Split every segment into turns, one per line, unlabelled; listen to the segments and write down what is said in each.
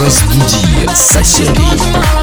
Разбуди соседей.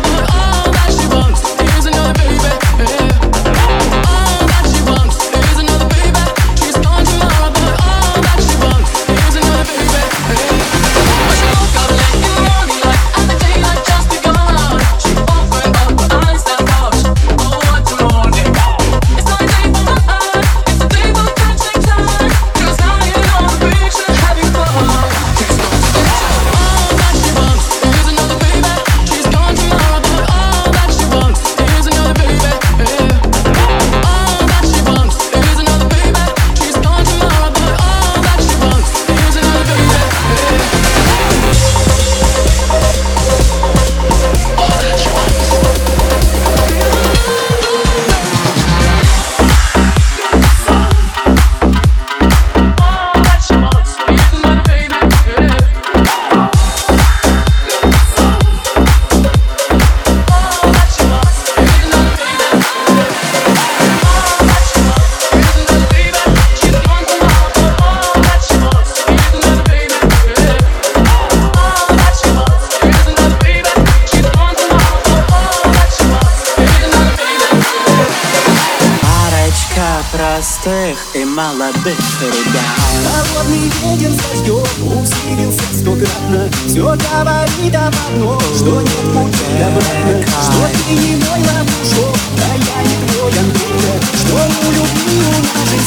Холодный ветер с дождем усилился стократно. Все говорит об одном, что нет пути обратно Что ты не мой ловушок, да я не твой Андрея Что у любви у нашей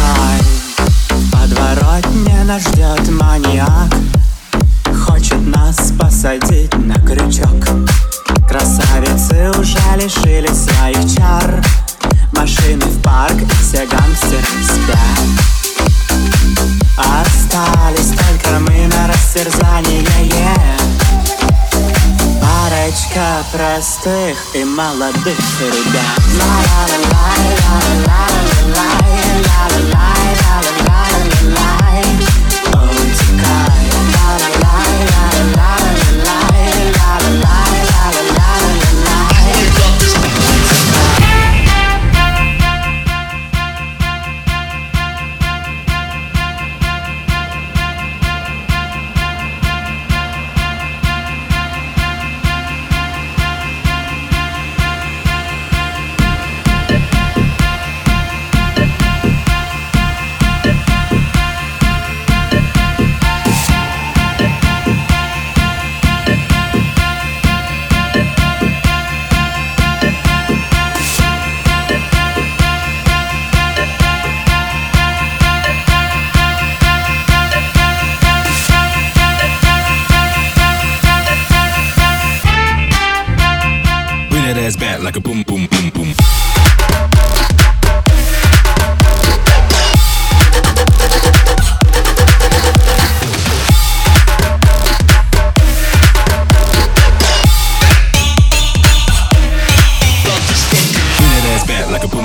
Привыкай, подворотня нас ждет маньяк. Хочет нас посадить на крючок. Красавицы уже лишились своих чар Машины в парк, и все гангстеры спят Остались только мы на растерзание yeah. Парочка простых и молодых ребят Ла-ла-ла-лай, ла-ла-лай, ла-ла-лай, ла-ла-лай,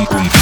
boom, boom.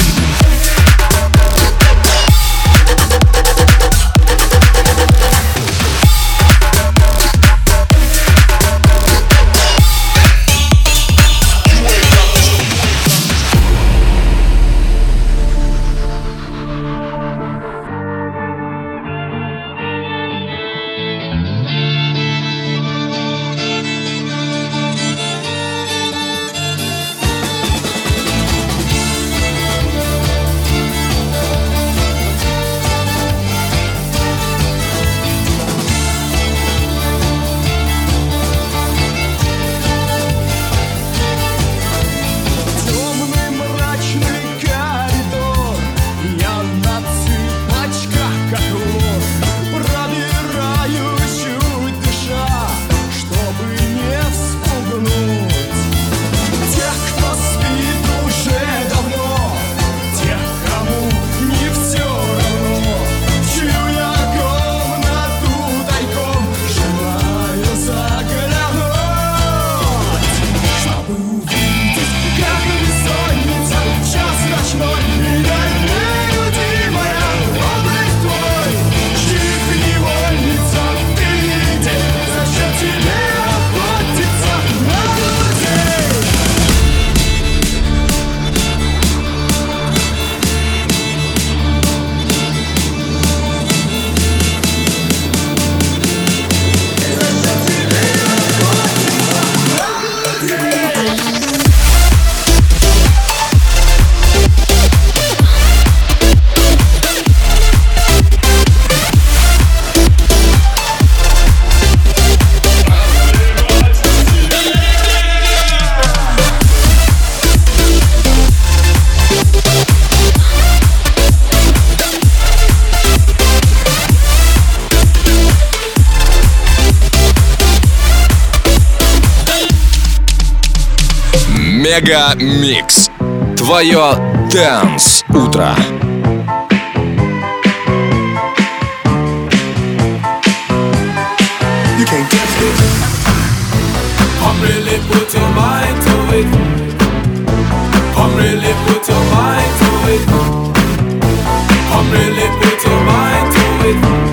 Мега Микс. Твое Дэнс Утро.
I'm really put your mind to it. Really put your mind to it.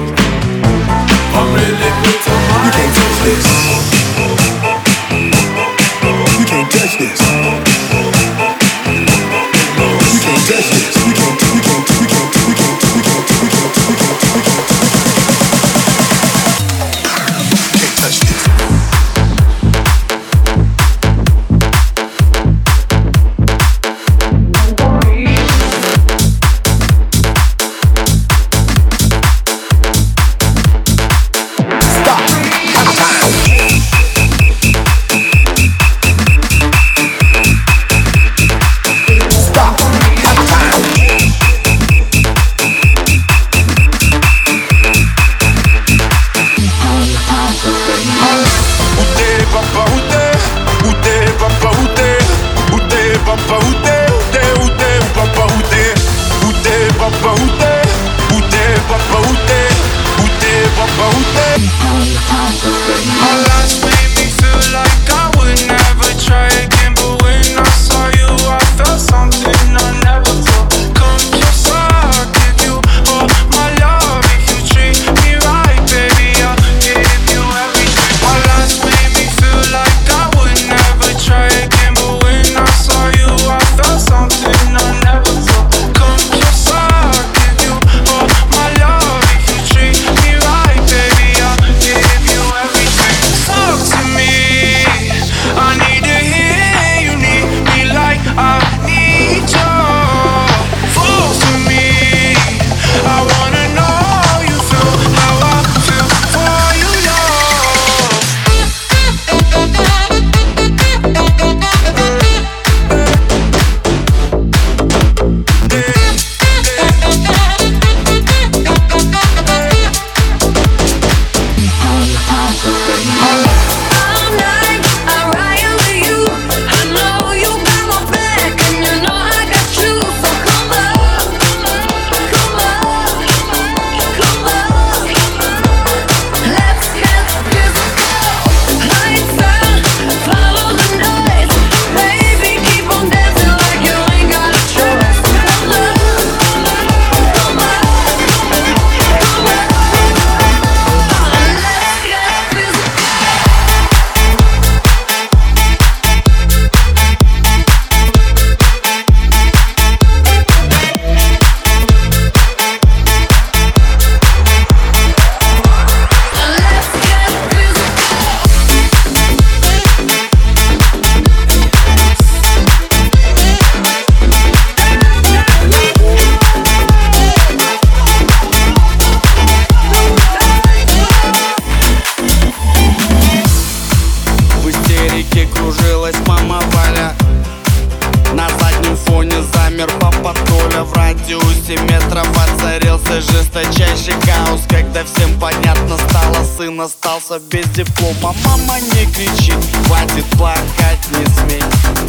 это жесточайший хаос Когда всем понятно стало, сын остался без диплома. Мама не кричи, хватит плакать, не смей.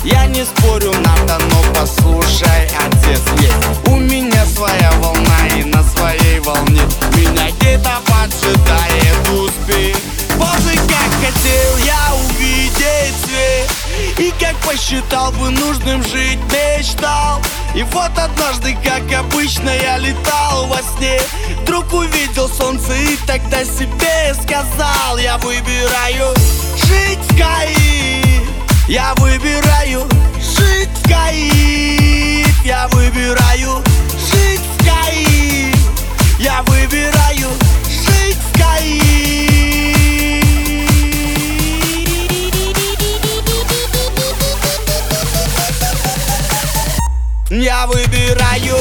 Я не спорю, надо, но послушай, отец есть. У меня своя волна и на своей волне Меня где-то поджидает успех поздно, как хотел я увидеть свет. И как посчитал бы нужным жить, мечтал. И вот однажды, как обычно, я летал во сне. Вдруг увидел солнце и тогда себе сказал Я выбираю жить в Каи Я выбираю жить в Каи Я выбираю я выбираю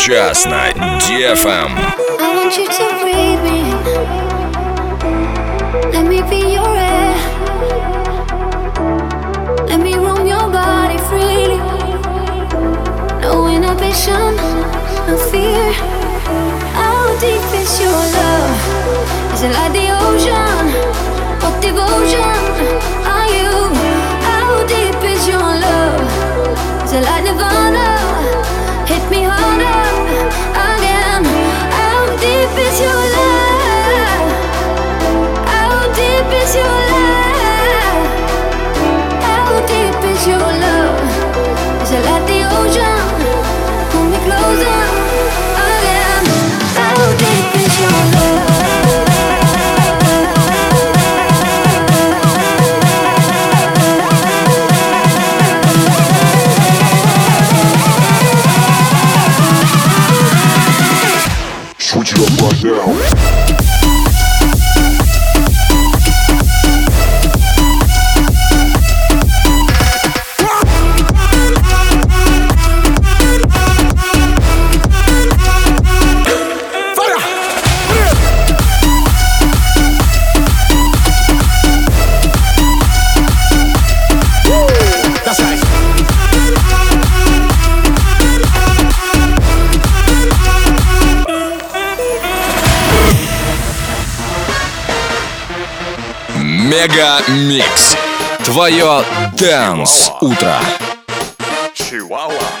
Сейчас на DFM.
I want you to breathe me. Let me be your air. Let me roam your body freely. No inhibition, no fear. How deep is your love? Is it like the ocean?
Up right now.
Мегамикс. Твое Дэнс утро.
Chihuahua.